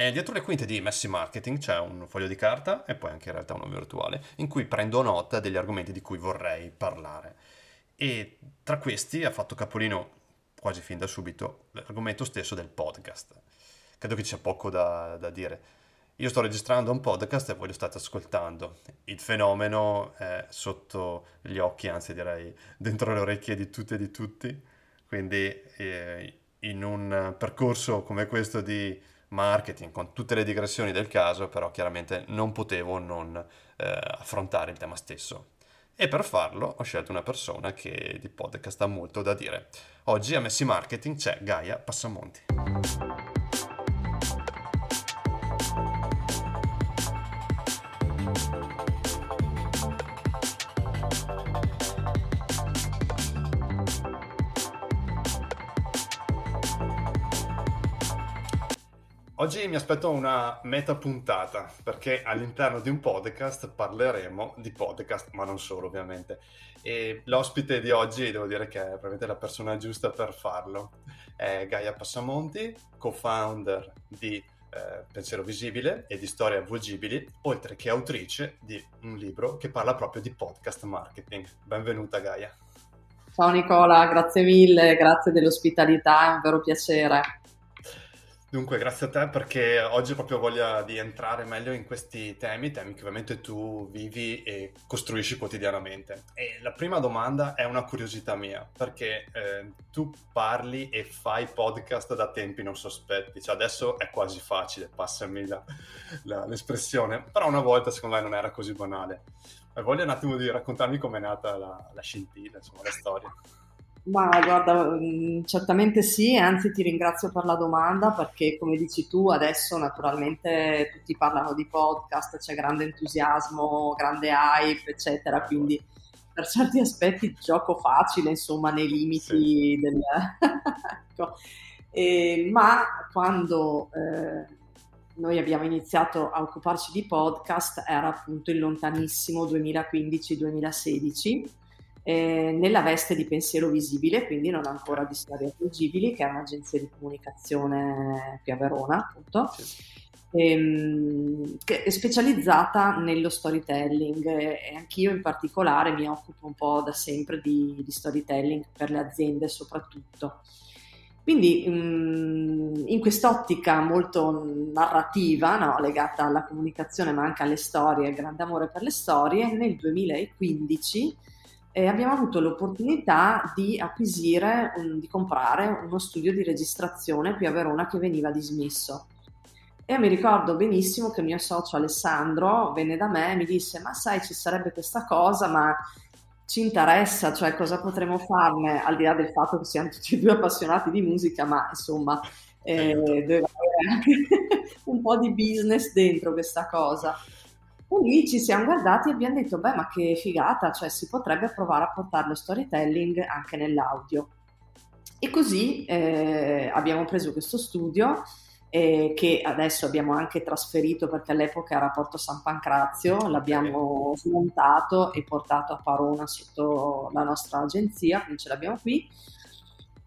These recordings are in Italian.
E dietro le quinte di Messi Marketing c'è un foglio di carta e poi anche in realtà uno virtuale in cui prendo nota degli argomenti di cui vorrei parlare. E tra questi ha fatto capolino quasi fin da subito l'argomento stesso del podcast. Credo che ci sia poco da, da dire. Io sto registrando un podcast e voi lo state ascoltando. Il fenomeno è sotto gli occhi, anzi direi dentro le orecchie di tutte e di tutti. Quindi eh, in un percorso come questo di marketing, con tutte le digressioni del caso, però chiaramente non potevo non eh, affrontare il tema stesso. E per farlo ho scelto una persona che di podcast ha molto da dire. Oggi a Messi Marketing c'è Gaia Passamonti. Oggi mi aspetto una meta puntata perché all'interno di un podcast parleremo di podcast, ma non solo ovviamente. E l'ospite di oggi devo dire che è veramente la persona giusta per farlo. È Gaia Passamonti, co-founder di eh, Pensiero Visibile e di Storie Avvolgibili, oltre che autrice di un libro che parla proprio di podcast marketing. Benvenuta Gaia. Ciao Nicola, grazie mille, grazie dell'ospitalità, è un vero piacere. Dunque, grazie a te perché oggi ho proprio voglia di entrare meglio in questi temi, temi che ovviamente tu vivi e costruisci quotidianamente. E la prima domanda è una curiosità mia, perché eh, tu parli e fai podcast da tempi non sospetti, cioè adesso è quasi facile, passami la, la, l'espressione, però una volta secondo me non era così banale. Voglio un attimo di raccontarmi com'è nata la, la scintilla, insomma, la storia. Ma guarda, mm, certamente sì, anzi ti ringrazio per la domanda perché come dici tu adesso naturalmente tutti parlano di podcast, c'è grande entusiasmo, grande hype, eccetera, quindi per certi aspetti gioco facile, insomma, nei limiti sì. del... ecco. e, ma quando eh, noi abbiamo iniziato a occuparci di podcast era appunto il lontanissimo 2015-2016 eh, nella veste di pensiero visibile, quindi non ancora di storie leggibili, che è un'agenzia di comunicazione qui a Verona, appunto. Ehm, che è specializzata nello storytelling e anch'io in particolare mi occupo un po' da sempre di, di storytelling per le aziende soprattutto. Quindi in quest'ottica molto narrativa, no, legata alla comunicazione ma anche alle storie, grande amore per le storie, nel 2015 eh, abbiamo avuto l'opportunità di acquisire, un, di comprare uno studio di registrazione qui a Verona che veniva dismesso. E mi ricordo benissimo che il mio socio Alessandro venne da me e mi disse: Ma sai, ci sarebbe questa cosa, ma ci interessa, cioè cosa potremmo farne, al di là del fatto che siamo tutti e due appassionati di musica, ma insomma, eh, deve avere anche un po' di business dentro questa cosa. E lì ci siamo guardati e abbiamo detto, beh, ma che figata, cioè si potrebbe provare a portare lo storytelling anche nell'audio. E così eh, abbiamo preso questo studio eh, che adesso abbiamo anche trasferito perché all'epoca era a Porto San Pancrazio, l'abbiamo smontato e portato a Parona sotto la nostra agenzia, quindi ce l'abbiamo qui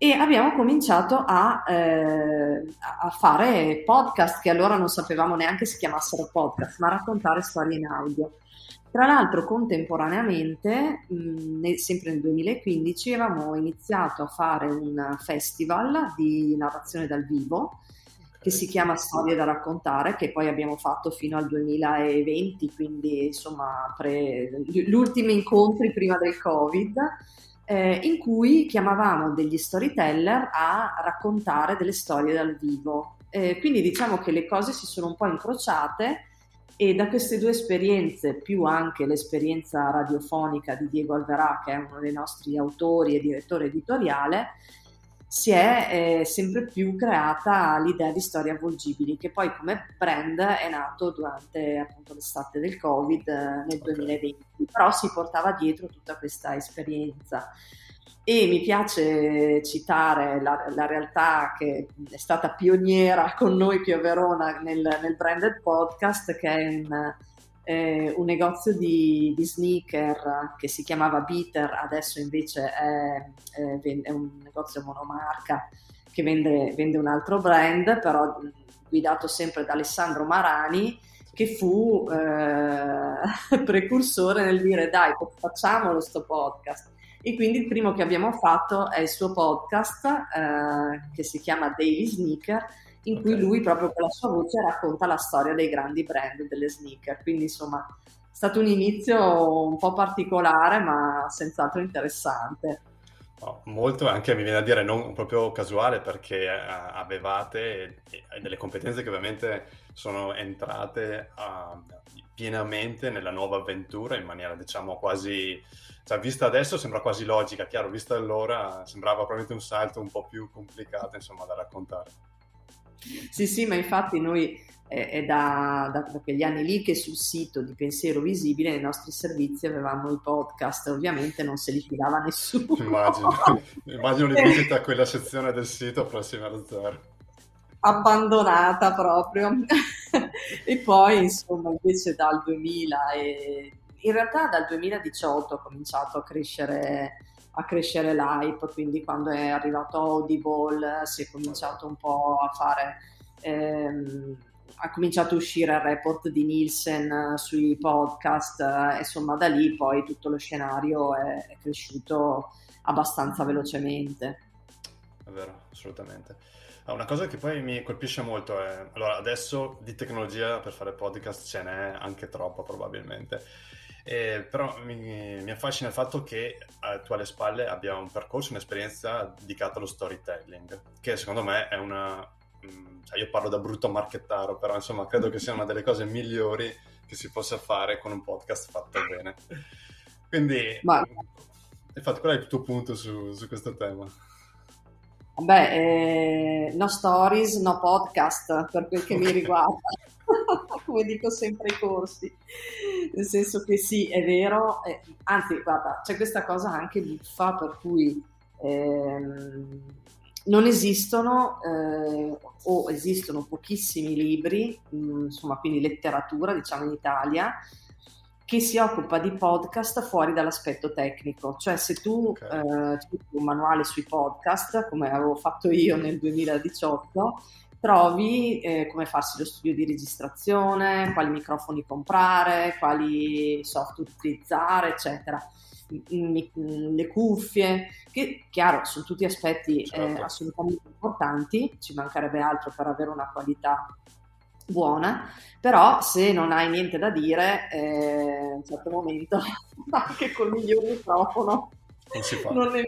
e abbiamo cominciato a, eh, a, fare podcast che allora non sapevamo neanche si chiamassero podcast, ma raccontare storie in audio. Tra l'altro, contemporaneamente, mh, sempre nel 2015, avevamo iniziato a fare un festival di narrazione dal vivo che si chiama Storie da raccontare, che poi abbiamo fatto fino al 2020, quindi insomma pre, gli ultimi incontri prima del Covid eh, in cui chiamavamo degli storyteller a raccontare delle storie dal vivo. Eh, quindi diciamo che le cose si sono un po' incrociate e da queste due esperienze, più anche l'esperienza radiofonica di Diego Alverà, che è uno dei nostri autori e direttore editoriale, si è eh, sempre più creata l'idea di storie avvolgibili, che poi come brand è nato durante appunto l'estate del Covid eh, nel 2020, però si portava dietro tutta questa esperienza. E mi piace citare la, la, realtà che è stata pioniera con noi qui a Verona nel, nel branded podcast, che è un eh, un negozio di, di, sneaker che si chiamava Bitter, adesso invece è, è, un negozio monomarca che vende, vende, un altro brand, però guidato sempre da Alessandro Marani, che fu eh, precursore nel dire dai, facciamolo sto podcast. E quindi il primo che abbiamo fatto è il suo podcast eh, che si chiama Daily Sneaker, in okay. cui lui proprio con la sua voce racconta la storia dei grandi brand delle sneaker. Quindi insomma è stato un inizio un po' particolare ma senz'altro interessante. Oh, molto anche mi viene a dire non proprio casuale perché eh, avevate delle competenze che ovviamente sono entrate uh, pienamente nella nuova avventura in maniera diciamo quasi cioè, vista adesso sembra quasi logica, chiaro, vista allora sembrava probabilmente un salto un po' più complicato, insomma, da raccontare. Sì, sì, ma infatti noi è, è da, da, da, quegli anni lì che sul sito di Pensiero Visibile nei nostri servizi avevamo i podcast, ovviamente non se li fidava nessuno. Immagino, immagino le visite a quella sezione del sito prossima allo zero. Abbandonata proprio. e poi, insomma, invece dal 2000 e in realtà dal 2018 ho cominciato a crescere, a crescere l'hype, quindi quando è arrivato Audible si è cominciato un po' a fare... Ehm, ha cominciato a uscire il report di Nielsen sui podcast, eh, insomma da lì poi tutto lo scenario è, è cresciuto abbastanza velocemente. È vero, assolutamente. Una cosa che poi mi colpisce molto è, allora adesso di tecnologia per fare podcast ce n'è anche troppo probabilmente, eh, però mi, mi, affascina il fatto che tu alle spalle abbia un percorso, un'esperienza dedicata allo storytelling, che secondo me è una... Mm, cioè io parlo da brutto marchettaro, però insomma credo che sia una delle cose migliori che si possa fare con un podcast fatto bene. Quindi, Ma... infatti, qual è il tuo punto su, su questo tema? Vabbè, eh, no stories, no podcast per quel che mi riguarda. come dico sempre ai corsi, nel senso che sì, è vero, eh, anzi guarda, c'è questa cosa anche buffa per cui ehm, non esistono eh, o esistono pochissimi libri, mh, mm, insomma quindi letteratura diciamo in Italia, che si occupa di podcast fuori dall'aspetto tecnico, cioè se tu okay. eh, un manuale sui podcast, come avevo fatto io nel 2018, trovi eh, come farsi lo studio di registrazione, quali microfoni comprare, quali software utilizzare, eccetera. Le cuffie, che chiaro sono tutti aspetti eh, certo. eh, assolutamente importanti, ci mancherebbe altro per avere una qualità buona, però se non hai niente da dire, eh, a un certo momento, anche col miglior microfono, non si fa. Non, è,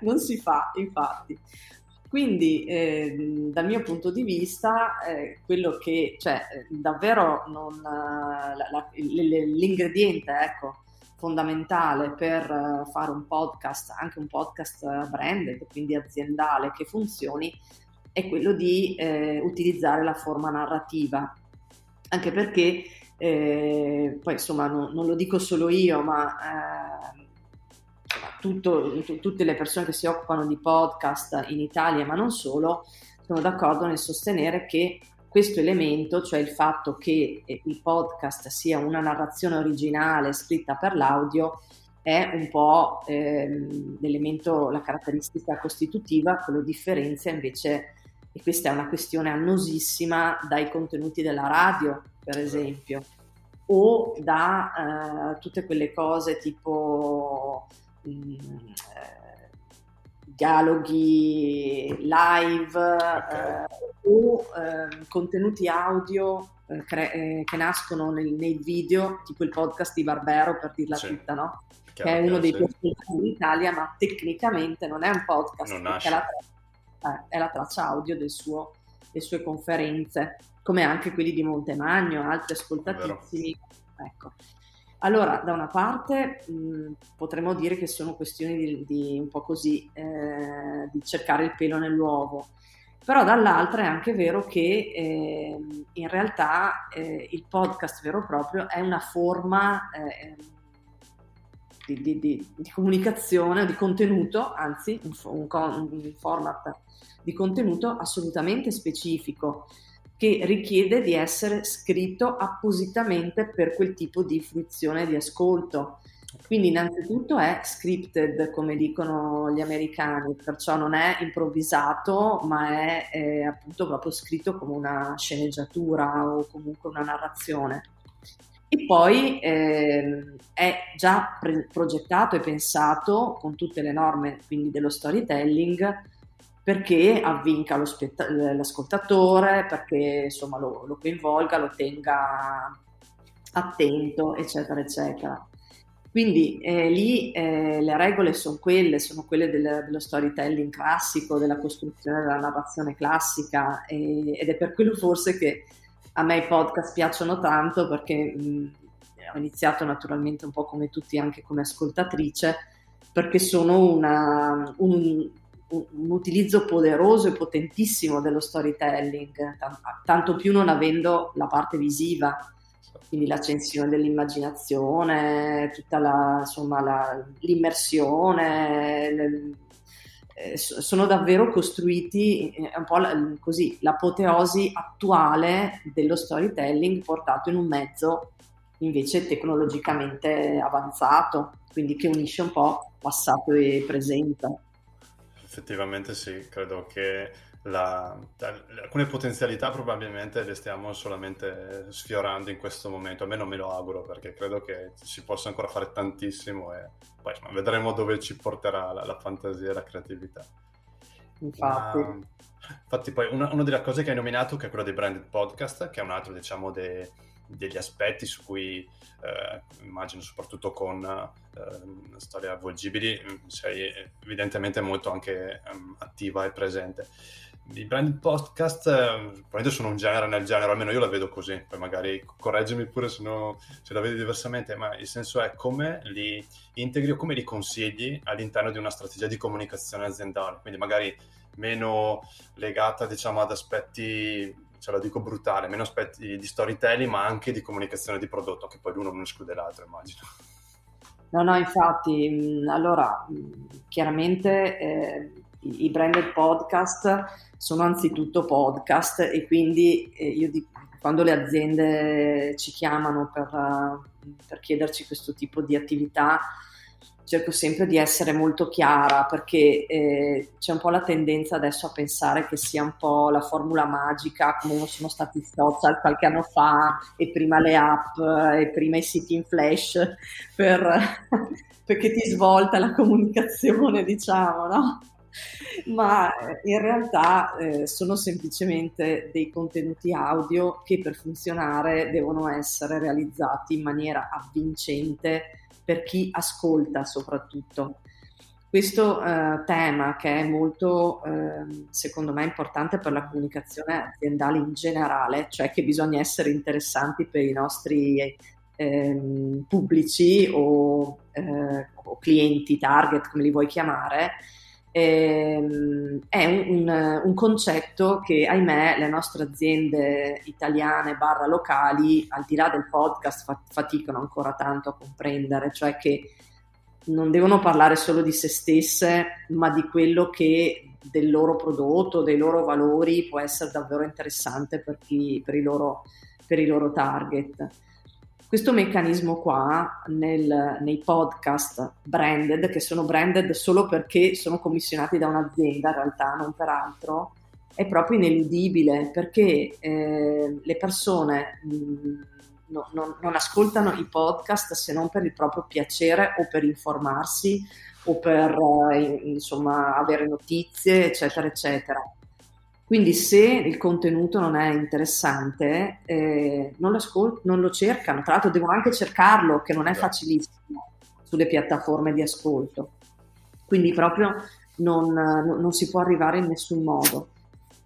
non si fa, infatti. Quindi, eh, dal mio punto di vista, eh, quello che, cioè, davvero non, la, la, l'ingrediente, ecco, fondamentale per eh, fare un podcast, anche un podcast branded, quindi aziendale, che funzioni, è quello di eh, utilizzare la forma narrativa. Anche perché, eh, poi insomma, no, non lo dico solo io, ma eh, tutto, t- tutte le persone che si occupano di podcast in Italia, ma non solo, sono d'accordo nel sostenere che questo elemento, cioè il fatto che eh, il podcast sia una narrazione originale scritta per l'audio, è un po' ehm, l'elemento, la caratteristica costitutiva che lo differenzia invece, e questa è una questione annosissima, dai contenuti della radio, per esempio, o da eh, tutte quelle cose tipo eh, dialoghi live okay. eh, o eh, contenuti audio eh, cre- eh, che nascono nel, nei video, tipo il podcast di Barbero per dirla sì. tutta, no? Che è uno dei più ascoltati in Italia, ma tecnicamente non è un podcast, è la, tra- è la traccia audio del suo, delle sue conferenze, come anche quelli di Montemagno, altri ascoltatissimi. Ecco. Allora, da una parte mh, potremmo dire che sono questioni di, di un po' così, eh, di cercare il pelo nell'uovo, però dall'altra è anche vero che eh, in realtà eh, il podcast vero e proprio è una forma eh, di, di, di, comunicazione di contenuto, anzi un, un, un format di contenuto assolutamente specifico che richiede di essere scritto appositamente per quel tipo di fruizione di ascolto. Quindi innanzitutto è scripted, come dicono gli americani, perciò non è improvvisato, ma è, è appunto proprio scritto come una sceneggiatura o comunque una narrazione. E poi eh, è già pre- progettato e pensato con tutte le norme quindi dello storytelling perché avvinca spett- l'ascoltatore, perché insomma lo, lo coinvolga, lo tenga attento, eccetera, eccetera. Quindi eh, lì eh, le regole sono quelle, sono quelle del, dello storytelling classico, della costruzione della narrazione classica e, ed è per quello forse che a me i podcast piacciono tanto perché mh, ho iniziato naturalmente un po' come tutti anche come ascoltatrice perché sono una, un, un, utilizzo poderoso e potentissimo dello storytelling, tanto più non avendo la parte visiva quindi l'accensione dell'immaginazione, tutta la, insomma, la, l'immersione, le, eh, sono davvero costruiti eh, un po' così l'apoteosi attuale dello storytelling portato in un mezzo invece tecnologicamente avanzato, quindi che unisce un po' passato e presente. Effettivamente sì, credo che la, alcune potenzialità probabilmente le stiamo solamente sfiorando in questo momento, almeno me lo auguro perché credo che si possa ancora fare tantissimo e poi insomma, vedremo dove ci porterà la, la fantasia e la creatività. Infatti. Ma, infatti poi una, una, delle cose che hai nominato che è quella dei branded podcast, che è un altro diciamo de, degli aspetti su cui eh, immagino soprattutto con eh, storie avvolgibili sei evidentemente molto anche um, attiva e presente. I brand podcast eh, probabilmente sono un genere nel genere, almeno io la vedo così, poi magari correggimi pure se, no, se la vedi diversamente, ma il senso è come li integri o come li consigli all'interno di una strategia di comunicazione aziendale, quindi magari meno legata diciamo ad aspetti, ce la dico brutale, meno aspetti di storytelling ma anche di comunicazione di prodotto, che poi l'uno non esclude l'altro immagino. No, no, infatti, mm, allora, mm, chiaramente eh, i branded podcast sono anzitutto podcast e quindi eh, io dico, quando le aziende ci chiamano per, uh, per, chiederci questo tipo di attività cerco sempre di essere molto chiara perché eh, c'è un po' la tendenza adesso a pensare che sia un po' la formula magica come sono stati i social qualche anno fa e prima le app e prima i siti in flash per, perché ti svolta la comunicazione diciamo no? ma eh, in realtà eh, sono semplicemente dei contenuti audio che per funzionare devono essere realizzati in maniera avvincente per chi ascolta soprattutto. Questo eh, tema che è molto, eh, secondo me, importante per la comunicazione aziendale in generale, cioè che bisogna essere interessanti per i nostri ehm, pubblici o, eh, o clienti target, come li vuoi chiamare, ehm, è un, un, concetto che, ahimè, le nostre aziende italiane barra locali, al di là del podcast, faticano ancora tanto a comprendere, cioè che non devono parlare solo di se stesse, ma di quello che del loro prodotto, dei loro valori può essere davvero interessante per, chi, per, i, loro, per i loro target. Questo meccanismo qua nel, nei podcast branded, che sono branded solo perché sono commissionati da un'azienda, in realtà non per altro, è proprio ineludibile perché eh, le persone mh, mm, no, no, non ascoltano i podcast se non per il proprio piacere o per informarsi o per eh, insomma avere notizie, eccetera, eccetera. Quindi se il contenuto non è interessante, eh, non, lo ascol- non lo cercano. Tra l'altro devono anche cercarlo, che non è facilissimo sulle piattaforme di ascolto. Quindi proprio non, non si può arrivare in nessun modo.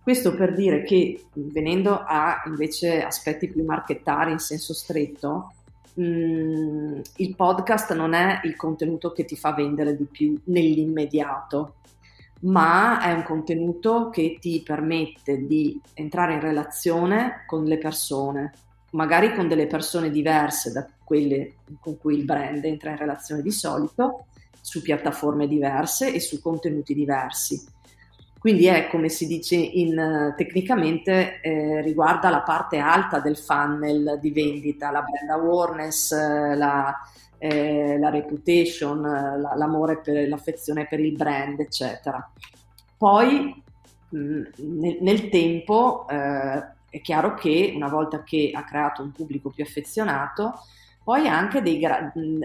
Questo per dire che venendo a invece aspetti più marchettari in senso stretto, mh, mm, il podcast non è il contenuto che ti fa vendere di più nell'immediato ma è un contenuto che ti permette di entrare in relazione con le persone, magari con delle persone diverse da quelle con cui il brand entra in relazione di solito, su piattaforme diverse e su contenuti diversi. Quindi è come si dice in, tecnicamente eh, riguarda la parte alta del funnel di vendita, la brand awareness, la, eh, la reputation, la, l'amore per l'affezione per il brand, eccetera. Poi nel, nel, tempo eh, è chiaro che una volta che ha creato un pubblico più affezionato, poi dei,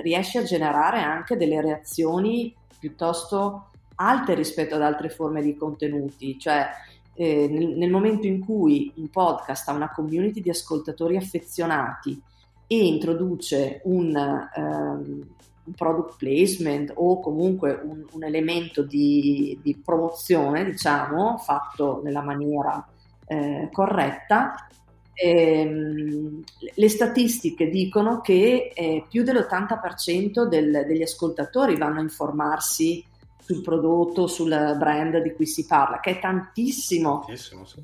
riesce a generare anche delle reazioni piuttosto alte rispetto ad altre forme di contenuti, cioè eh, nel, nel, momento in cui un podcast ha una community di ascoltatori affezionati e introduce un, um, un product placement o comunque un, un elemento di, di, promozione, diciamo, fatto nella maniera eh, corretta, ehm, le statistiche dicono che eh, più dell'80% del, degli ascoltatori vanno a informarsi sul prodotto, sul brand di cui si parla, che è tantissimo. Tantissimo, sì.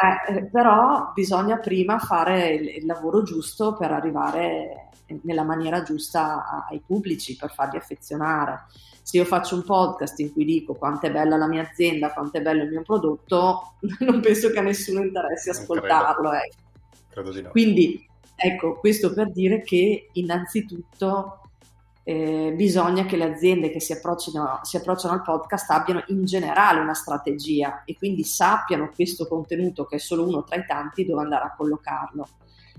Eh, eh, però bisogna prima fare il, il, lavoro giusto per arrivare nella maniera giusta ai pubblici, per farli affezionare. Se io faccio un podcast in cui dico quanto è bella la mia azienda, quanto è bello il mio prodotto, non penso che a nessuno interessi ascoltarlo. Credo. Eh. credo di no. Quindi, ecco, questo per dire che innanzitutto eh, bisogna che le aziende che si approcciano, si approcciano, al podcast abbiano in generale una strategia e quindi sappiano questo contenuto che è solo uno tra i tanti dove andare a collocarlo.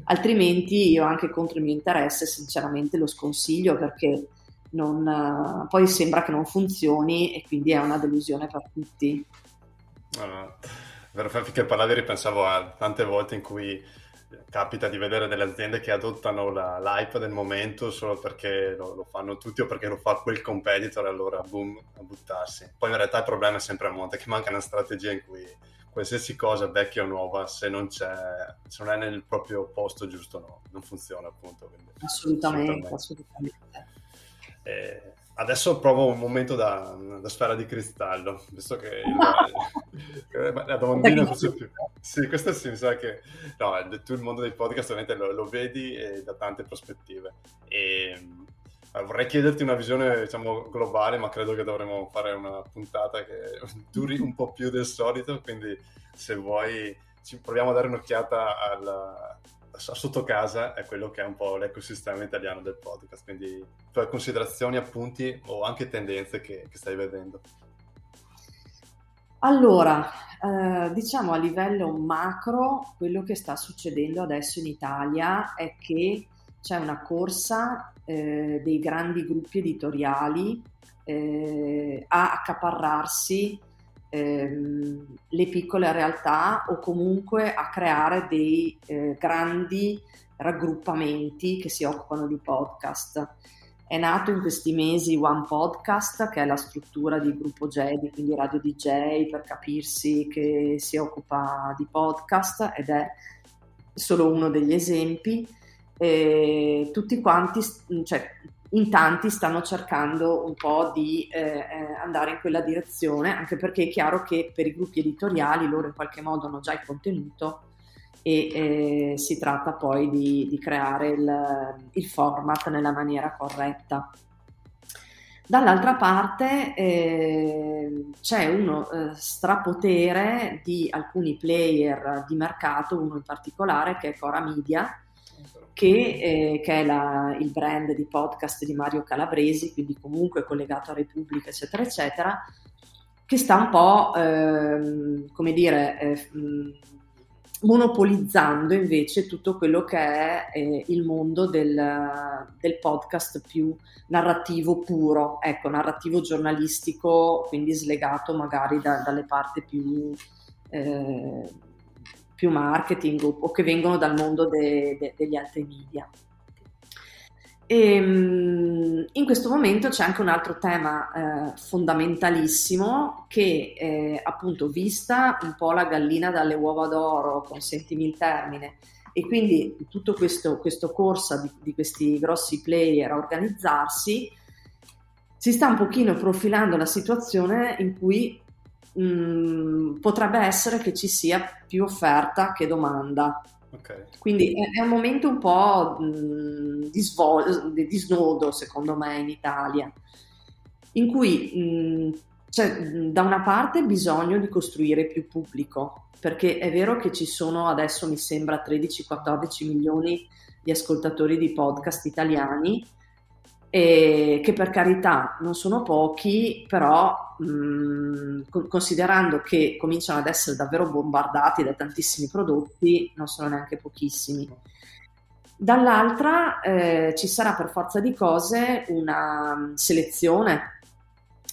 Altrimenti io anche contro il mio interesse sinceramente lo sconsiglio perché non, poi sembra che non funzioni e quindi è una delusione per tutti. Uh, finché parlavi ripensavo a tante volte in cui capita di vedere delle aziende che adottano la, l'hype del momento solo perché lo, lo, fanno tutti o perché lo fa quel competitor e allora boom a buttarsi. Poi in realtà il problema è sempre a monte, che manca una strategia in cui qualsiasi cosa, vecchia o nuova, se non c'è, se non è nel proprio posto giusto, no, non funziona appunto. Quindi, assolutamente, assolutamente. assolutamente. E, Adesso provo un momento da, da sfera di cristallo, visto che il, la domandina forse più... Sì, questo sì, mi sa che... No, tu il mondo dei podcast ovviamente lo, lo vedi da tante prospettive. E vorrei chiederti una visione, diciamo, globale, ma credo che dovremmo fare una puntata che duri un po' più del solito, quindi se vuoi proviamo a dare un'occhiata alla, sotto casa è quello che è un po' l'ecosistema italiano del podcast, quindi per considerazioni, appunti o anche tendenze che, che stai vedendo. Allora, eh, diciamo a livello macro, quello che sta succedendo adesso in Italia è che c'è una corsa eh, dei grandi gruppi editoriali eh, a accaparrarsi ehm, le piccole realtà o comunque a creare dei eh, grandi raggruppamenti che si occupano di podcast. È nato in questi mesi One Podcast, che è la struttura di gruppo JEDI, quindi Radio DJ, per capirsi, che si occupa di podcast ed è solo uno degli esempi. E tutti quanti, cioè in tanti stanno cercando un po' di eh, eh, andare in quella direzione, anche perché è chiaro che per i gruppi editoriali loro in qualche modo hanno già il contenuto e eh, si tratta poi di, di creare il, il, format nella maniera corretta. Dall'altra parte eh, c'è uno eh, strapotere di alcuni player di mercato, uno in particolare che è Cora Media, che, eh, che è la, il brand di podcast di Mario Calabresi, quindi comunque collegato a Repubblica, eccetera, eccetera, che sta un po', ehm, come dire, eh, monopolizzando invece tutto quello che è eh, il mondo del, del, podcast più narrativo puro, ecco, narrativo giornalistico, quindi slegato magari da, dalle parti più... Eh, più marketing o, che vengono dal mondo de, de, degli altri media. E, ehm, in questo momento c'è anche un altro tema eh, fondamentalissimo che eh, appunto vista un po' la gallina dalle uova d'oro, consentimi il termine, e quindi tutto questo, questo corsa di, di, questi grossi player a organizzarsi, si sta un pochino profilando la situazione in cui mh, mm, potrebbe essere che ci sia più offerta che domanda. Okay. Quindi è, è, un momento un po' mh, mm, di, svol- di, snodo, secondo me, in Italia, in cui mh, mm, c'è da una parte bisogno di costruire più pubblico, perché è vero che ci sono adesso mi sembra 13-14 milioni di ascoltatori di podcast italiani, e che per carità non sono pochi, però mh, considerando che cominciano ad essere davvero bombardati da tantissimi prodotti, non sono neanche pochissimi. Dall'altra eh, ci sarà per forza di cose una selezione,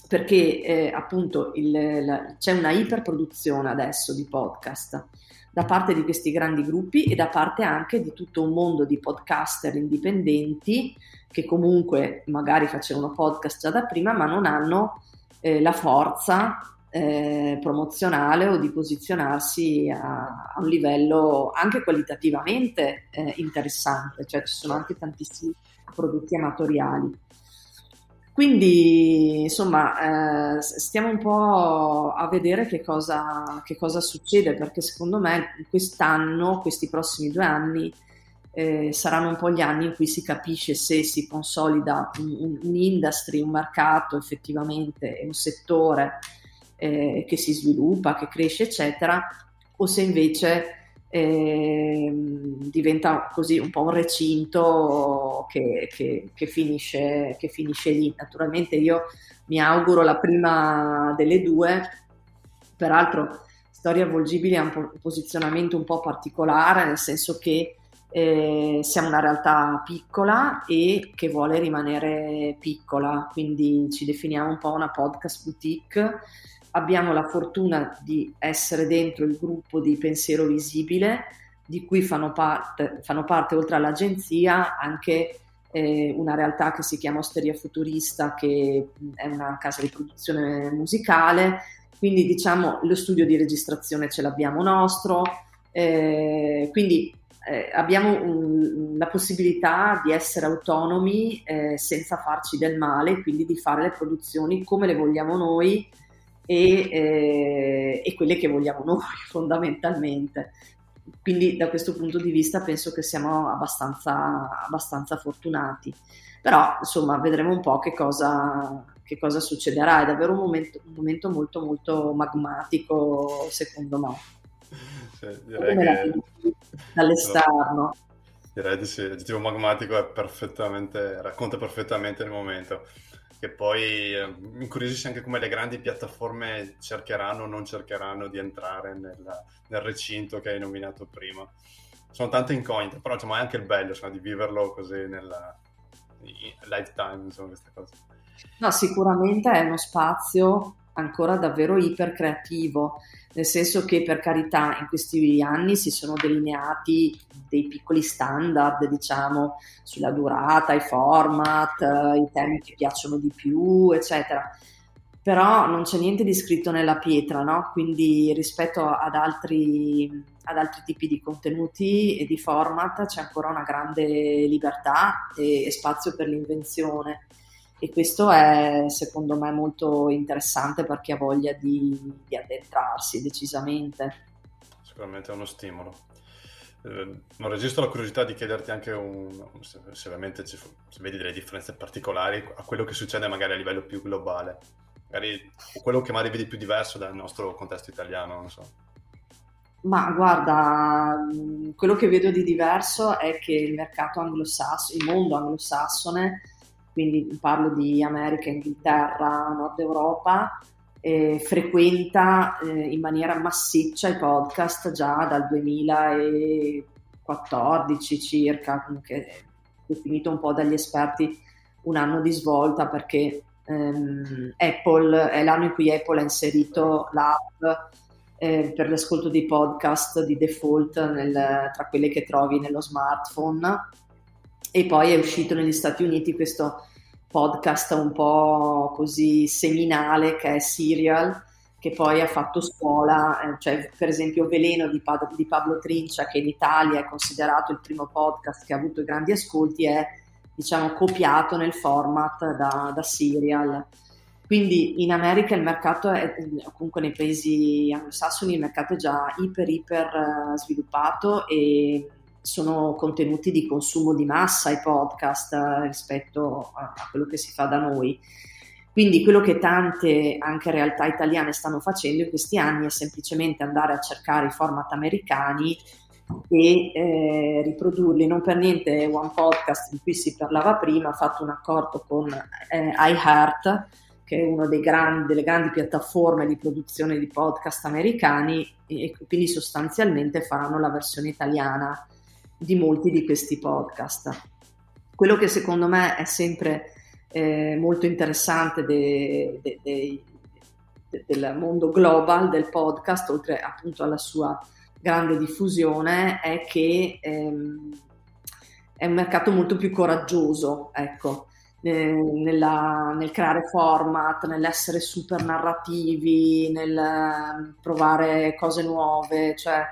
perché eh, appunto il, la, c'è una iperproduzione adesso di podcast da parte di questi grandi gruppi e da parte anche di tutto un mondo di podcaster indipendenti che comunque magari facevano podcast già da prima ma non hanno eh, la forza eh, promozionale o di posizionarsi a, a, un livello anche qualitativamente eh, interessante, cioè ci sono anche tantissimi prodotti amatoriali. Quindi, insomma, eh, stiamo un po' a vedere che cosa, che cosa, succede, perché secondo me quest'anno, questi prossimi due anni, eh, saranno un po' gli anni in cui si capisce se si consolida un, un industry, un mercato effettivamente, un settore eh, che si sviluppa, che cresce, eccetera, o se invece eh, diventa così un po' un recinto che, che, che, finisce, che finisce lì. Naturalmente io mi auguro la prima delle due, peraltro Storia Avvolgibile ha un posizionamento un po' particolare, nel senso che eh, siamo una realtà piccola e che vuole rimanere piccola, quindi ci definiamo un po' una podcast boutique. Abbiamo la fortuna di essere dentro il gruppo di Pensiero Visibile, di cui fanno parte, fanno parte oltre all'agenzia anche eh, una realtà che si chiama Osteria Futurista, che è una casa di produzione musicale, quindi diciamo lo studio di registrazione ce l'abbiamo nostro, eh, quindi eh, abbiamo un, la possibilità di essere autonomi eh, senza farci del male, quindi di fare le produzioni come le vogliamo noi e, eh, e quelle che vogliamo noi fondamentalmente. Quindi da questo punto di vista penso che siamo abbastanza, abbastanza fortunati. Però insomma vedremo un po' che cosa, che cosa succederà. È davvero un momento, un momento molto molto magmatico secondo me. Sì, direi che... Dall'esterno. Direi di sì, l'aggettivo magmatico perfettamente, racconta perfettamente il momento che poi eh, mi incuriosisce anche come le grandi piattaforme cercheranno o non cercheranno di entrare nel, nel, recinto che hai nominato prima. Sono tante incognite, però diciamo, è anche il bello insomma, di viverlo così nel lifetime, insomma, queste cose. No, sicuramente è uno spazio ancora davvero iper creativo nel senso che per carità in questi anni si sono delineati dei piccoli standard, diciamo, sulla durata, i format, eh, i temi che piacciono di più, eccetera. Però non c'è niente di scritto nella pietra, no? Quindi rispetto ad altri, ad altri tipi di contenuti e di format c'è ancora una grande libertà e, e spazio per l'invenzione e questo è secondo me molto interessante per chi ha voglia di, di addentrarsi decisamente. Sicuramente è uno stimolo. Eh, non registro la curiosità di chiederti anche un, se, se ovviamente ci, se vedi delle differenze particolari a quello che succede magari a livello più globale, magari quello che magari vedi più diverso dal nostro contesto italiano, non so. Ma guarda, quello che vedo di diverso è che il mercato anglosassone, il mondo anglosassone, quindi parlo di America, Inghilterra, Nord Europa, eh, frequenta eh, in maniera massiccia i podcast già dal 2014 circa, comunque definito un po' dagli esperti un anno di svolta perché ehm, Apple è l'anno in cui Apple ha inserito l'app eh, per l'ascolto dei podcast di default nel, tra quelle che trovi nello smartphone e poi è uscito negli Stati Uniti questo podcast un po' così seminale che è Serial, che poi ha fatto scuola, eh, cioè per esempio Veleno di, Pad- di, Pablo Trincia, che in Italia è considerato il primo podcast che ha avuto grandi ascolti, è diciamo copiato nel format da, da Serial. Quindi in America il mercato è, comunque nei paesi anglosassoni il mercato è già iper iper eh, sviluppato e sono contenuti di consumo di massa i podcast eh, rispetto a, quello che si fa da noi. Quindi quello che tante anche realtà italiane stanno facendo in questi anni è semplicemente andare a cercare i format americani e eh, riprodurli. Non per niente One Podcast di cui si parlava prima ha fatto un accordo con eh, iHeart, che è una delle grandi piattaforme di produzione di podcast americani e quindi sostanzialmente faranno la versione italiana di molti di questi podcast. Quello che secondo me è sempre eh, molto interessante de, de, de, del mondo global del podcast, oltre appunto alla sua grande diffusione, è che ehm, è un mercato molto più coraggioso, ecco, nella, nel creare format, nell'essere super narrativi, nel ehm, provare cose nuove, cioè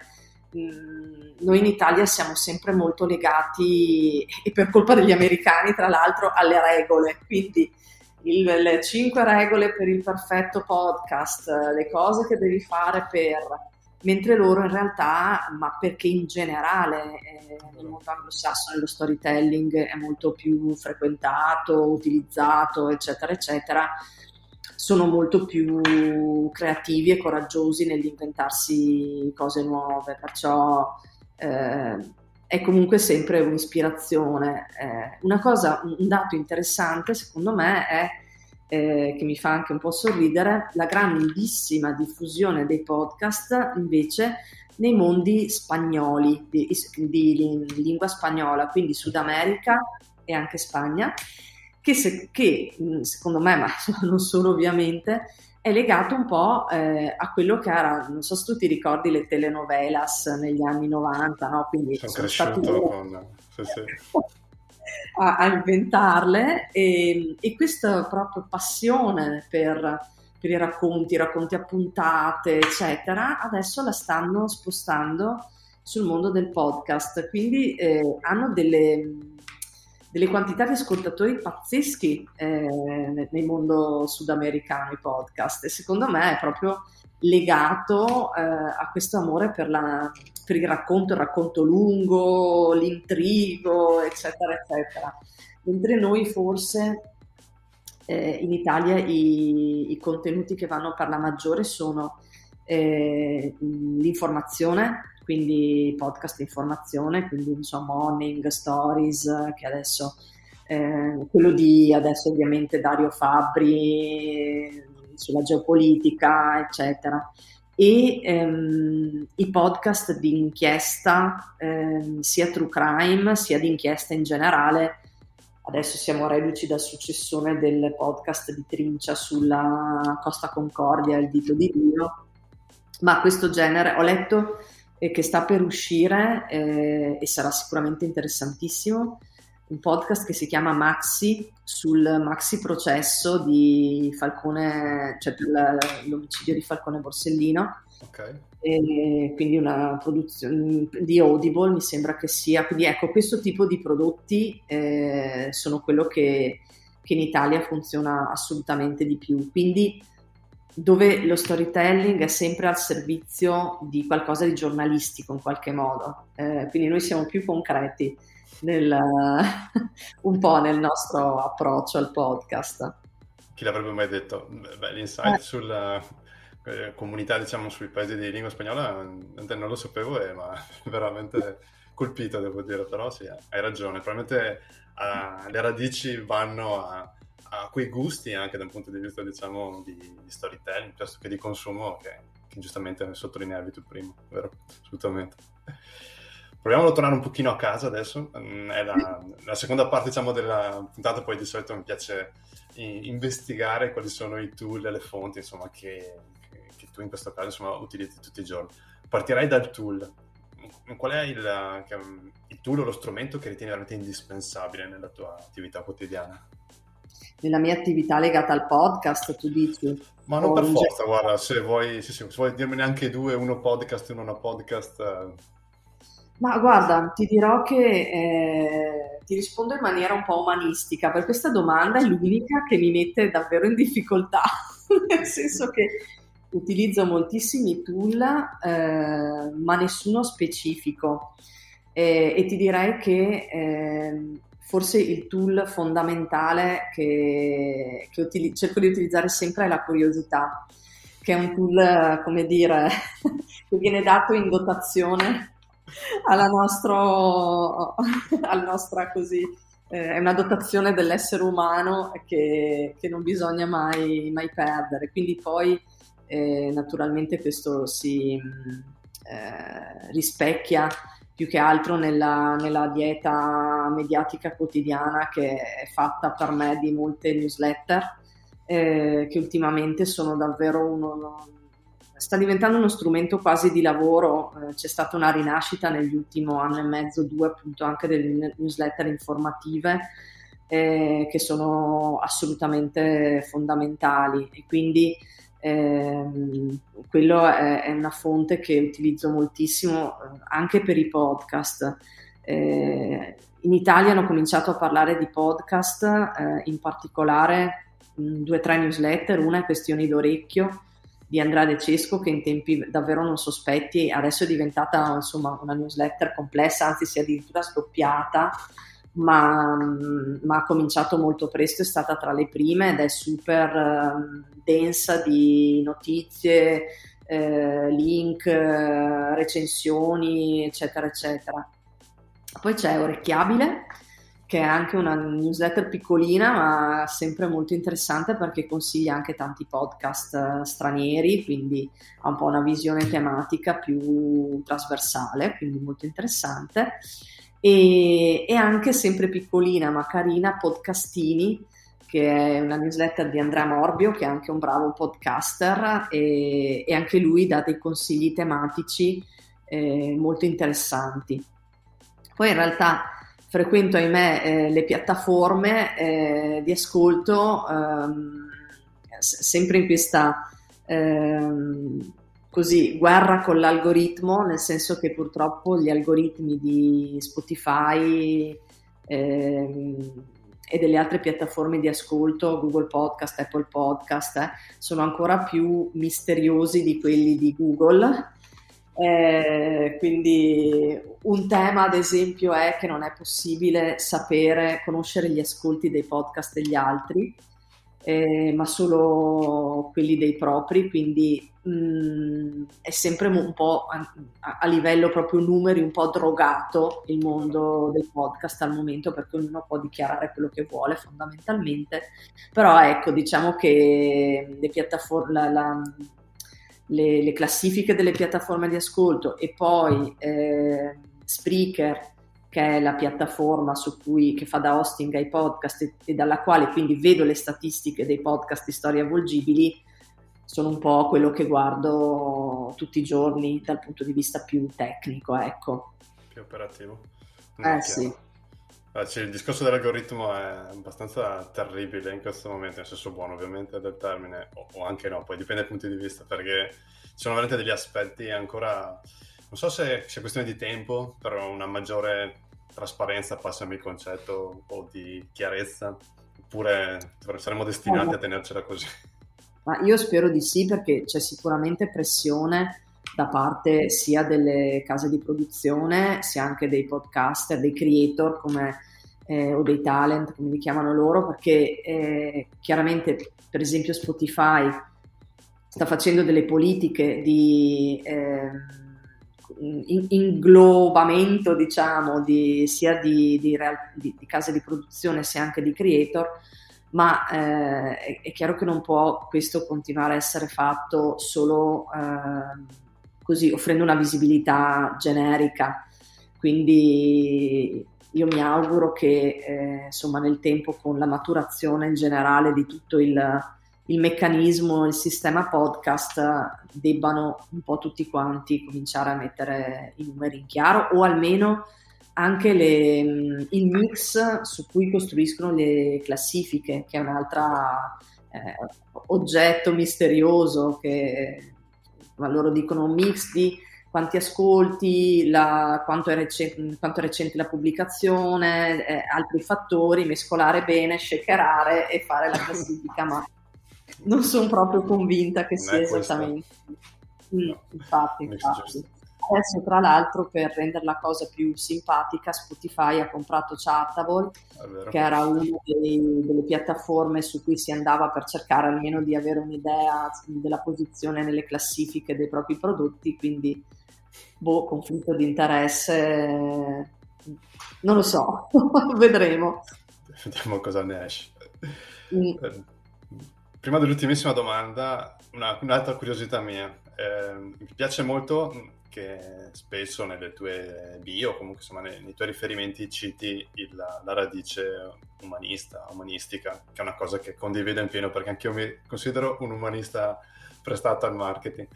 noi in Italia siamo sempre molto legati, e per colpa degli americani tra l'altro, alle regole, quindi il, le cinque regole per il perfetto podcast, le cose che devi fare per... Mentre loro in realtà, ma perché in generale eh, nel mondo anglosassone lo storytelling è molto più frequentato, utilizzato, eccetera, eccetera, sono molto più creativi e coraggiosi nell'inventarsi cose nuove, perciò eh, è comunque sempre un'ispirazione. Eh, una cosa, un dato interessante secondo me è eh, che mi fa anche un po' sorridere, la grandissima diffusione dei podcast invece nei mondi spagnoli, di, di, di lingua spagnola, quindi Sud America e anche Spagna, che, se, che secondo me, ma non solo ovviamente, è legato un po' eh, a quello che era, non so se tu ti ricordi le telenovelas negli anni 90, no? Quindi sono, sono cresciuto con... Sì, sì. a, a, inventarle e, e, questa proprio passione per, per i racconti, racconti a puntate, eccetera, adesso la stanno spostando sul mondo del podcast, quindi eh, hanno delle delle quantità di ascoltatori pazzeschi eh, nel mondo sudamericano i podcast e secondo me è proprio legato eh, a questo amore per, la, per, il racconto, il racconto lungo, l'intrigo, eccetera, eccetera. Mentre noi forse eh, in Italia i, i, contenuti che vanno per la maggiore sono eh, l'informazione, quindi podcast informazione, quindi insomma Morning Stories, che adesso, eh, quello di adesso ovviamente Dario Fabbri sulla geopolitica, eccetera. E ehm, i podcast di inchiesta, ehm, sia true crime sia di inchiesta in generale. Adesso siamo reduci dal successone del podcast di Trincia sulla Costa Concordia, il dito di Dio, ma questo genere ho letto e che sta per uscire eh, e sarà sicuramente interessantissimo, un podcast che si chiama Maxi sul maxi processo di Falcone, cioè l'omicidio di Falcone Borsellino. Okay. E quindi una produzione di Audible mi sembra che sia. Quindi ecco, questo tipo di prodotti eh, sono quello che, che in Italia funziona assolutamente di più. Quindi dove lo storytelling è sempre al servizio di qualcosa di giornalistico in qualche modo. Eh, quindi noi siamo più concreti nel, un po' nel nostro approccio al podcast. Chi l'avrebbe mai detto? Beh, l'insight eh. sulla eh, comunità, diciamo, sui paesi di lingua spagnola non lo sapevo, eh, ma veramente colpito, devo dire, però sì, hai ragione, probabilmente uh, le radici vanno a a quei gusti anche da un punto di vista diciamo di, di storytelling piuttosto che di consumo che, che giustamente sottolineavi tu prima, vero? Assolutamente. Proviamo a tornare un pochino a casa adesso, mm, è la, la seconda parte diciamo della puntata, poi di solito mi piace investigare quali sono i tool e le fonti insomma che, che, che tu in questo caso insomma, utilizzi tutti i giorni. Partirei dal tool, qual è il, il, tool o lo strumento che ritieni veramente indispensabile nella tua attività quotidiana? Nella mia attività legata al podcast, tu dici. Ma non per forza, guarda, se vuoi, se, se vuoi dirmene anche due, uno podcast e uno non podcast. Eh. Ma guarda, ti dirò che eh, ti rispondo in maniera un po' umanistica, per questa domanda è l'unica che mi mette davvero in difficoltà, nel senso che utilizzo moltissimi tool, eh, ma nessuno specifico. e ti direi che ehm, forse il tool fondamentale che, che utili- cerco di utilizzare sempre è la curiosità, che è un tool, come dire, che viene dato in dotazione alla, nostro, alla nostra così, eh, è una dotazione dell'essere umano che, che non bisogna mai, mai, perdere. Quindi poi eh, naturalmente questo si eh, rispecchia più che altro nella, nella, dieta mediatica quotidiana che è fatta per me di molte newsletter eh, che ultimamente sono davvero uno, sta diventando uno strumento quasi di lavoro, eh, c'è stata una rinascita negli ultimi anni e mezzo, due appunto anche delle newsletter informative eh, che sono assolutamente fondamentali. E quindi ehm, quello è, è, una fonte che utilizzo moltissimo eh, anche per i podcast. Eh, in Italia hanno cominciato a parlare di podcast, eh, in particolare mh, due o tre newsletter, una è Questioni d'orecchio di Andrea De Cesco che in tempi davvero non sospetti adesso è diventata insomma una newsletter complessa, anzi si è addirittura scoppiata ma, ma, ha cominciato molto presto, è stata tra le prime ed è super uh, densa di notizie, uh, link, uh, recensioni, eccetera, eccetera. Poi c'è Orecchiabile, che è anche una newsletter piccolina, ma sempre molto interessante perché consiglia anche tanti podcast stranieri, quindi ha un po' una visione tematica più trasversale, quindi molto interessante e, e anche sempre piccolina ma carina Podcastini che è una newsletter di Andrea Morbio, che è anche un bravo podcaster, e, e anche lui dà dei consigli tematici eh, molto interessanti. Poi in realtà frequento, ahimè, eh, le piattaforme eh, di ascolto ehm, sempre in questa ehm, così guerra con l'algoritmo, nel senso che purtroppo gli algoritmi di Spotify ehm, e delle altre piattaforme di ascolto, Google Podcast, Apple Podcast, eh, sono ancora più misteriosi di quelli di Google. Eh, quindi un tema ad esempio è che non è possibile sapere, conoscere gli ascolti dei podcast degli altri, eh, ma solo quelli dei propri, quindi mh, mm, è sempre un po' a, a, livello proprio numeri un po' drogato il mondo del podcast al momento perché ognuno può dichiarare quello che vuole fondamentalmente, però ecco diciamo che le piattaforme, la, la, le, le, classifiche delle piattaforme di ascolto e poi eh, Spreaker che è la piattaforma su cui, che fa da hosting ai podcast e, e, dalla quale quindi vedo le statistiche dei podcast di storie avvolgibili, sono un po' quello che guardo tutti i giorni dal punto di vista più tecnico, ecco. Più operativo. Eh sì. Cioè, il discorso dell'algoritmo è abbastanza terribile in questo momento, nel senso buono ovviamente del termine, o, o anche no, poi dipende dai punti di vista, perché ci sono veramente degli aspetti ancora, non so se sia questione di tempo, però una maggiore trasparenza, passami il concetto, un po' di chiarezza, oppure saremo destinati a tenercela così? Ma io spero di sì perché c'è sicuramente pressione da parte sia delle case di produzione, sia anche dei podcaster, dei creator come, eh, o dei talent, come li chiamano loro, perché eh, chiaramente per esempio Spotify sta facendo delle politiche di... Eh, inglobamento, diciamo, di, sia di, di, di, case di produzione sia anche di creator, ma eh, è, è, chiaro che non può questo continuare a essere fatto solo eh, così, offrendo una visibilità generica. Quindi io mi auguro che eh, insomma nel tempo con la maturazione in generale di tutto il, il meccanismo, il sistema podcast debbano un po' tutti quanti cominciare a mettere i numeri in chiaro o almeno anche le, il mix su cui costruiscono le classifiche, che è un altro eh, oggetto misterioso che loro dicono un mix di quanti ascolti, la, quanto, è recente, quanto, è recente, la pubblicazione, eh, altri fattori, mescolare bene, shakerare e fare la classifica, ma non sono proprio convinta che sia esattamente. No. Infatti, infatti. Adesso, tra l'altro, per rendere la cosa più simpatica, Spotify ha comprato Chartable, che era una delle piattaforme su cui si andava per cercare almeno di avere un'idea della posizione nelle classifiche dei propri prodotti, quindi, boh, conflitto di interesse, non lo so, vedremo. Vediamo cosa ne esce. Mm. Prima dell'ultimissima domanda, una, un'altra curiosità mia. Eh, mi piace molto che spesso nelle tue bio, comunque insomma nei, nei tuoi riferimenti citi il, la radice umanista, umanistica, che è una cosa che condivido in pieno perché anche io mi considero un umanista prestato al marketing.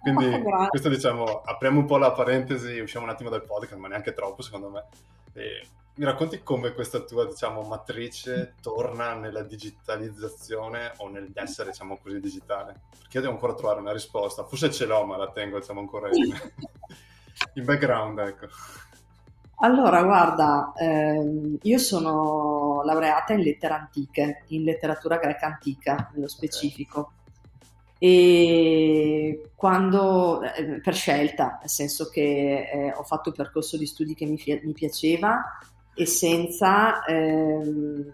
Quindi oh, questo diciamo, apriamo un po' la parentesi, usciamo un attimo dal podcast, ma neanche troppo secondo me. E mi racconti come questa tua, diciamo, matrice torna nella digitalizzazione o nell'essere, diciamo così, digitale? Perché io devo ancora trovare una risposta. Forse ce l'ho, ma la tengo, diciamo, ancora in, in background, ecco. Allora, guarda, ehm, io sono laureata in lettere antiche, in letteratura greca antica, nello specifico. E quando, eh, per scelta, nel senso che eh, ho fatto un percorso di studi che mi, mi piaceva, e senza ehm,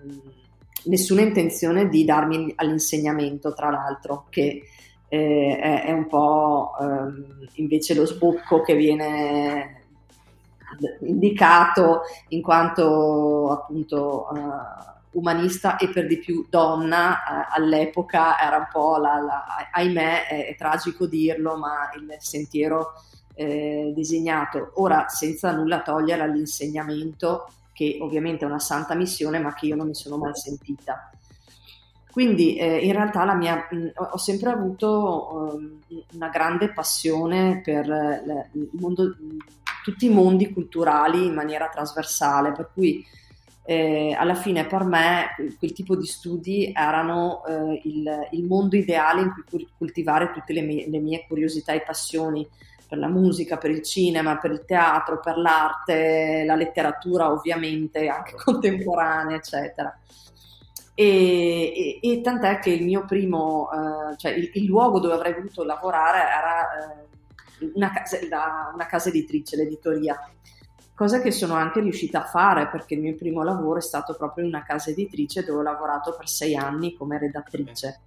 nessuna intenzione di darmi all'insegnamento, tra l'altro, che eh, è, è, un po' ehm, invece lo sbocco che viene indicato in quanto appunto uh, umanista e per di più donna uh, all'epoca era un po' la, la ahimè è, è, tragico dirlo ma il sentiero eh, disegnato. Ora senza nulla togliere all'insegnamento che ovviamente è una santa missione, ma che io non mi sono mai sentita. Quindi eh, in realtà mia, mh, ho sempre avuto uh, una grande passione per le, mondo, tutti i mondi culturali in maniera trasversale, per cui eh, alla fine per me quel tipo di studi erano eh, il, il, mondo ideale in cui coltivare tutte le mie, le mie curiosità e passioni per la musica, per il cinema, per il teatro, per l'arte, la letteratura ovviamente, anche contemporanea, eccetera. E, e, e tant'è che il mio primo, eh, cioè il, il, luogo dove avrei voluto lavorare era eh, una, casa, la, una casa editrice, l'editoria, cosa che sono anche riuscita a fare perché il mio primo lavoro è stato proprio in una casa editrice dove ho lavorato per sei anni come redattrice.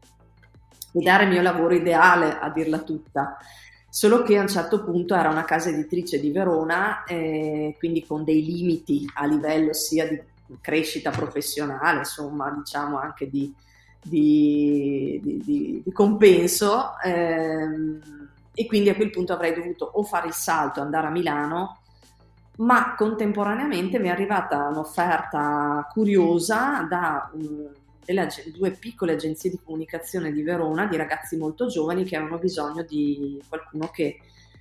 Ed era il mio lavoro ideale, a dirla tutta solo che a un certo punto era una casa editrice di Verona, eh, quindi con dei limiti a livello sia di crescita professionale, insomma, diciamo anche di, di, di, di compenso. Ehm, e quindi a quel punto avrei dovuto o fare il salto, andare a Milano, ma contemporaneamente mi è arrivata un'offerta curiosa da un delle due piccole agenzie di comunicazione di Verona di ragazzi molto giovani che avevano bisogno di qualcuno che,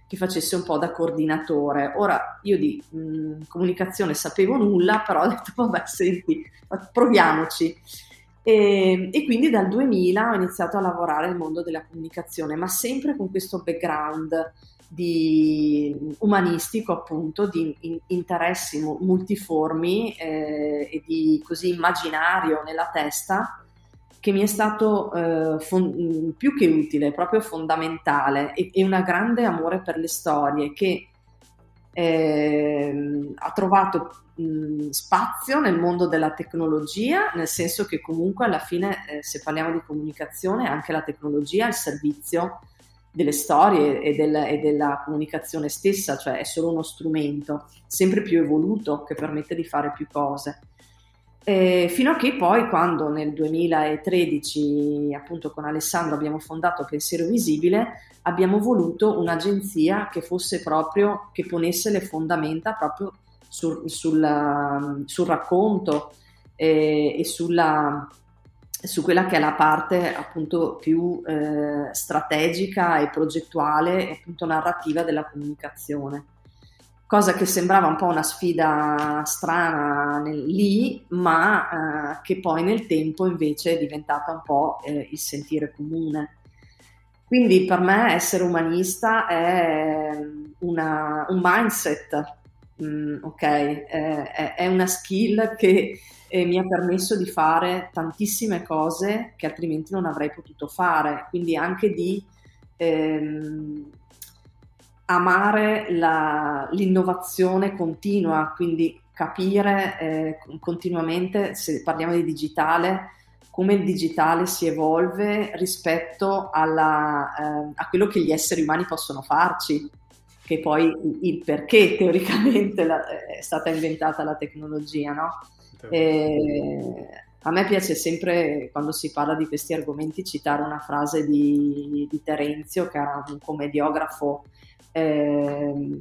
che facesse un po' da coordinatore. Ora io di mh, comunicazione sapevo nulla, però ho detto vabbè senti, proviamoci. E, e, quindi dal 2000 ho iniziato a lavorare nel mondo della comunicazione, ma sempre con questo background di umanistico appunto, di in, interessi multiformi eh, e di così immaginario nella testa che mi è stato eh, fon- più che utile, proprio fondamentale e, e un grande amore per le storie che eh, ha trovato mh, spazio nel mondo della tecnologia, nel senso che comunque alla fine, eh, se parliamo di comunicazione, anche la tecnologia è il servizio delle storie e, del, e, della comunicazione stessa, cioè è solo uno strumento sempre più evoluto che permette di fare più cose. Eh, fino a che poi quando nel 2013 appunto con Alessandro abbiamo fondato Pensiero Visibile abbiamo voluto un'agenzia che fosse proprio, che ponesse le fondamenta proprio sul, sul, sul racconto eh, e sulla su quella che è la parte appunto più eh, strategica e progettuale e appunto narrativa della comunicazione. Cosa che sembrava un po' una sfida strana nel, lì, ma eh, che poi nel tempo invece è diventata un po' eh, il sentire comune. Quindi per me essere umanista è una, un mindset, mm, ok? È, è, una skill che e mi ha permesso di fare tantissime cose che altrimenti non avrei potuto fare, quindi anche di ehm, amare la, l'innovazione continua, quindi capire eh, continuamente, se parliamo di digitale, come il digitale si evolve rispetto alla, eh, a quello che gli esseri umani possono farci, che poi il perché teoricamente la, è stata inventata la tecnologia, no? E, a me piace sempre, quando si parla di questi argomenti, citare una frase di, di Terenzio, che era un commediografo eh,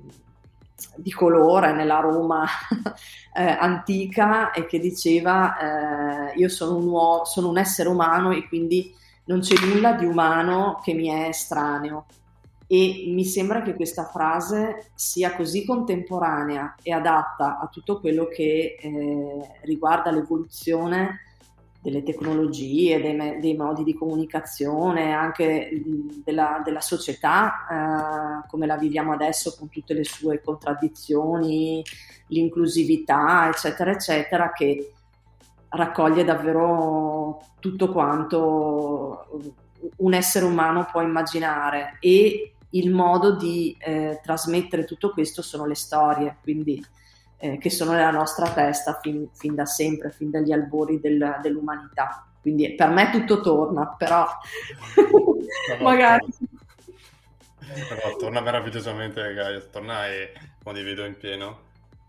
di colore nella Roma eh, antica e che diceva eh, io sono un, uomo, sono un essere umano e quindi non c'è nulla di umano che mi è estraneo e mi sembra che questa frase sia così contemporanea e adatta a tutto quello che eh, riguarda l'evoluzione delle tecnologie, dei, me- dei, modi di comunicazione, anche della, della società eh, come la viviamo adesso con tutte le sue contraddizioni, l'inclusività, eccetera, eccetera, che raccoglie davvero tutto quanto un essere umano può immaginare. E il modo di eh, trasmettere tutto questo sono le storie, quindi eh, che sono nella nostra testa fin, fin, da sempre, fin dagli albori del, dell'umanità. Quindi per me tutto torna, però magari... Però torna meravigliosamente Gaia, torna e condivido in pieno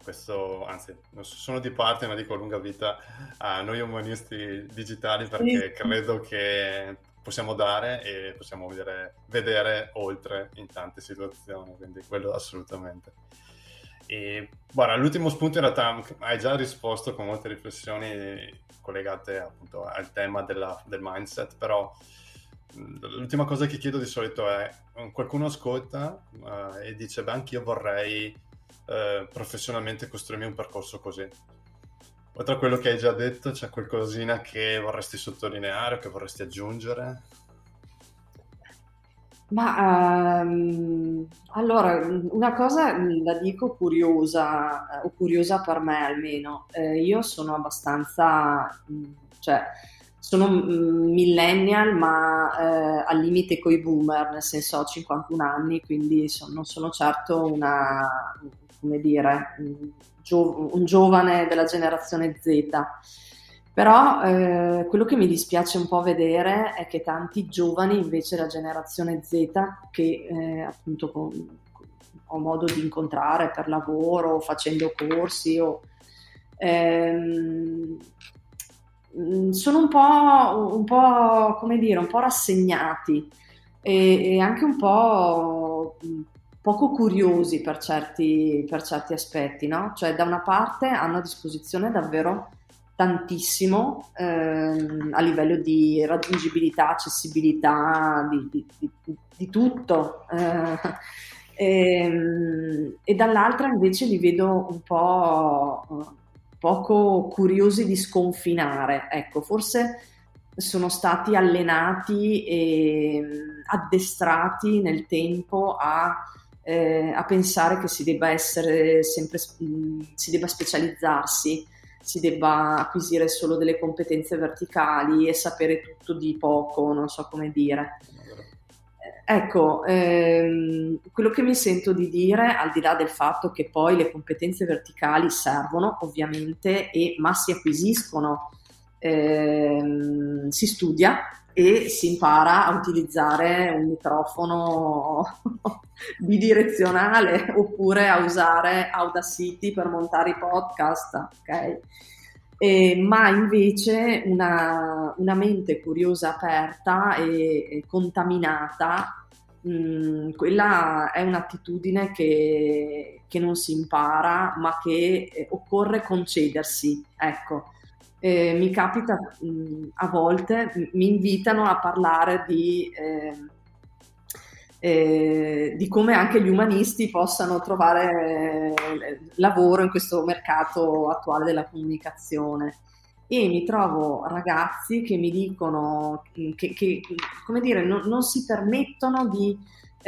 questo, anzi, non sono di parte, ma dico lunga vita a noi umanisti digitali perché credo che possiamo dare e possiamo vedere, vedere oltre in tante situazioni, quindi quello assolutamente. E guarda, l'ultimo spunto in realtà hai già risposto con molte riflessioni collegate appunto al tema della, del mindset, però l'ultima cosa che chiedo di solito è qualcuno ascolta uh, e dice beh anche io vorrei uh, professionalmente costruirmi un percorso così. Oltre a quello che hai già detto, c'è qualcosina che vorresti sottolineare o che vorresti aggiungere? Ma um, allora, una cosa la dico curiosa, o curiosa per me almeno. Eh, io sono abbastanza, cioè, sono millennial, ma eh, al limite coi boomer, nel senso ho 51 anni, quindi so, non sono certo una, come dire, un, gio- un giovane della generazione Z. Però eh, quello che mi dispiace un po' vedere è che tanti giovani, invece la generazione Z, che eh, appunto con, con, ho modo di incontrare per lavoro, facendo corsi, o, ehm, sono un po', un po', come dire, un po' rassegnati e, e anche un po' poco curiosi per certi, per certi aspetti, no? Cioè da una parte hanno a disposizione davvero tantissimo ehm, a livello di raggiungibilità, accessibilità, di, di, di, di tutto. Eh, e, ehm, e, dall'altra invece li vedo un po' poco curiosi di sconfinare. Ecco, forse sono stati allenati e addestrati nel tempo a, eh, a pensare che si debba essere sempre, si debba specializzarsi si debba acquisire solo delle competenze verticali e sapere tutto di poco, non so come dire. Ecco, ehm, quello che mi sento di dire, al di là del fatto che poi le competenze verticali servono ovviamente, e, ma si acquisiscono, ehm, si studia e si impara a utilizzare un microfono bidirezionale oppure a usare Audacity per montare i podcast, ok? Eh, ma invece una, una, mente curiosa, aperta e, e contaminata, mh, mm, quella è un'attitudine che, che, non si impara, ma che eh, occorre concedersi, ecco eh, mi capita mh, a volte, mi invitano a parlare di, eh, eh, di, come anche gli umanisti possano trovare eh, lavoro in questo mercato attuale della comunicazione. E mi trovo ragazzi che mi dicono che, che come dire, non, non si permettono di,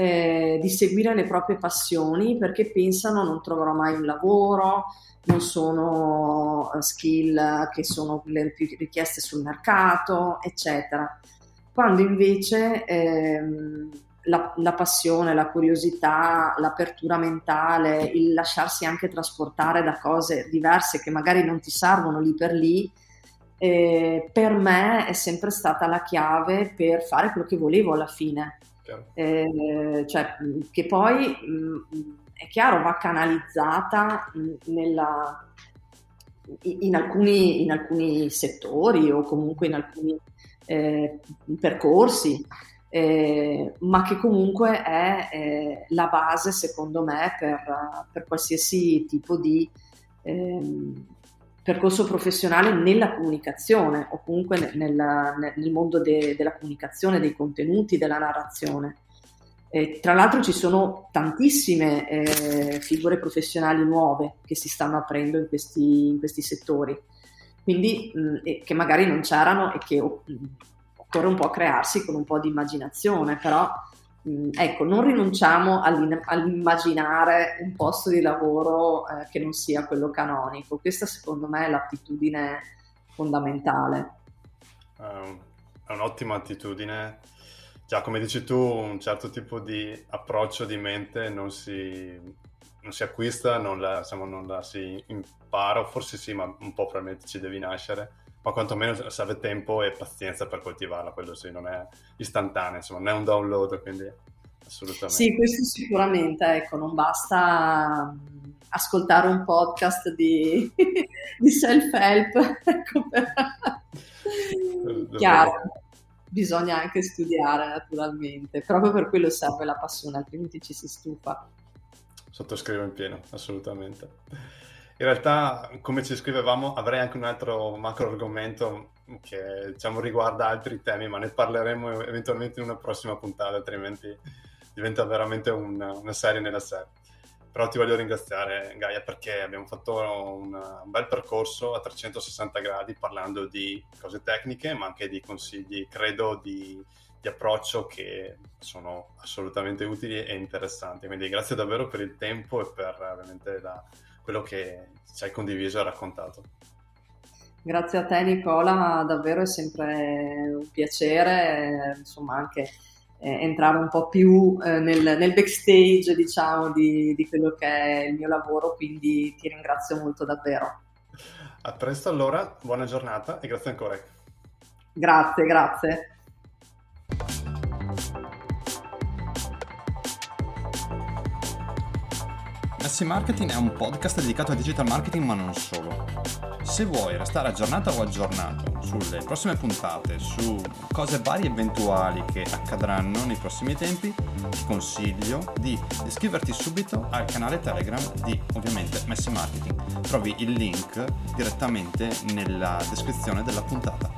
eh, di seguire le proprie passioni perché pensano non troverò mai un lavoro, non sono eh, skill che sono le più richieste sul mercato, eccetera. Quando invece ehm, la, la, passione, la curiosità, l'apertura mentale, il lasciarsi anche trasportare da cose diverse che magari non ti servono lì per lì, eh, per me è sempre stata la chiave per fare quello che volevo alla fine. Eh, cioè, che poi mh, è chiaro va canalizzata nella, in, alcuni, in, alcuni, settori o comunque in alcuni eh, percorsi eh, ma che comunque è eh, la base, secondo me, per, per qualsiasi tipo di eh, percorso professionale nella comunicazione o comunque nel, nel mondo de, della comunicazione, dei contenuti, della narrazione. Eh, tra l'altro ci sono tantissime eh, figure professionali nuove che si stanno aprendo in questi, in questi settori, quindi mh, che magari non c'erano e che mh, occorre un po' crearsi con un po' di immaginazione, però ecco, non rinunciamo all'immaginare un posto di lavoro eh, che non sia quello canonico. Questa secondo me è l'attitudine fondamentale. È un'ottima attitudine. Già, come dici tu, un certo tipo di approccio di mente non si, non si acquista, non la, insomma, non la si impara, forse sì, ma un po' probabilmente ci devi nascere ma quantomeno serve tempo e pazienza per coltivarla, quello sì, non è istantaneo, insomma, non è un download, quindi assolutamente. Sì, questo sicuramente, ecco, non basta mm, ascoltare un podcast di, di self-help, ecco, per... chiaro, bisogna anche studiare naturalmente, proprio per quello serve la passione, altrimenti ci si stufa. Sottoscrivo in pieno, assolutamente. In realtà, come ci scrivevamo, avrei anche un altro macro argomento che diciamo, riguarda altri temi, ma ne parleremo eventualmente in una prossima puntata, altrimenti diventa veramente una, una serie nella serie. Però ti voglio ringraziare Gaia perché abbiamo fatto un, bel percorso a 360 gradi parlando di cose tecniche, ma anche di consigli, credo, di, di approccio che sono assolutamente utili e interessanti. Quindi grazie davvero per il tempo e per veramente la quello che ci hai condiviso e raccontato. Grazie a te Nicola, davvero è sempre un piacere, insomma anche eh, entrare un po' più eh, nel, nel, backstage diciamo di, di quello che è il mio lavoro, quindi ti ringrazio molto davvero. A presto allora, buona giornata e grazie ancora. Grazie, grazie. Messi Marketing è un podcast dedicato al digital marketing ma non solo. Se vuoi restare aggiornato o aggiornato sulle prossime puntate, su cose varie e eventuali che accadranno nei prossimi tempi, ti consiglio di iscriverti subito al canale Telegram di ovviamente Messi Marketing. Trovi il link direttamente nella descrizione della puntata.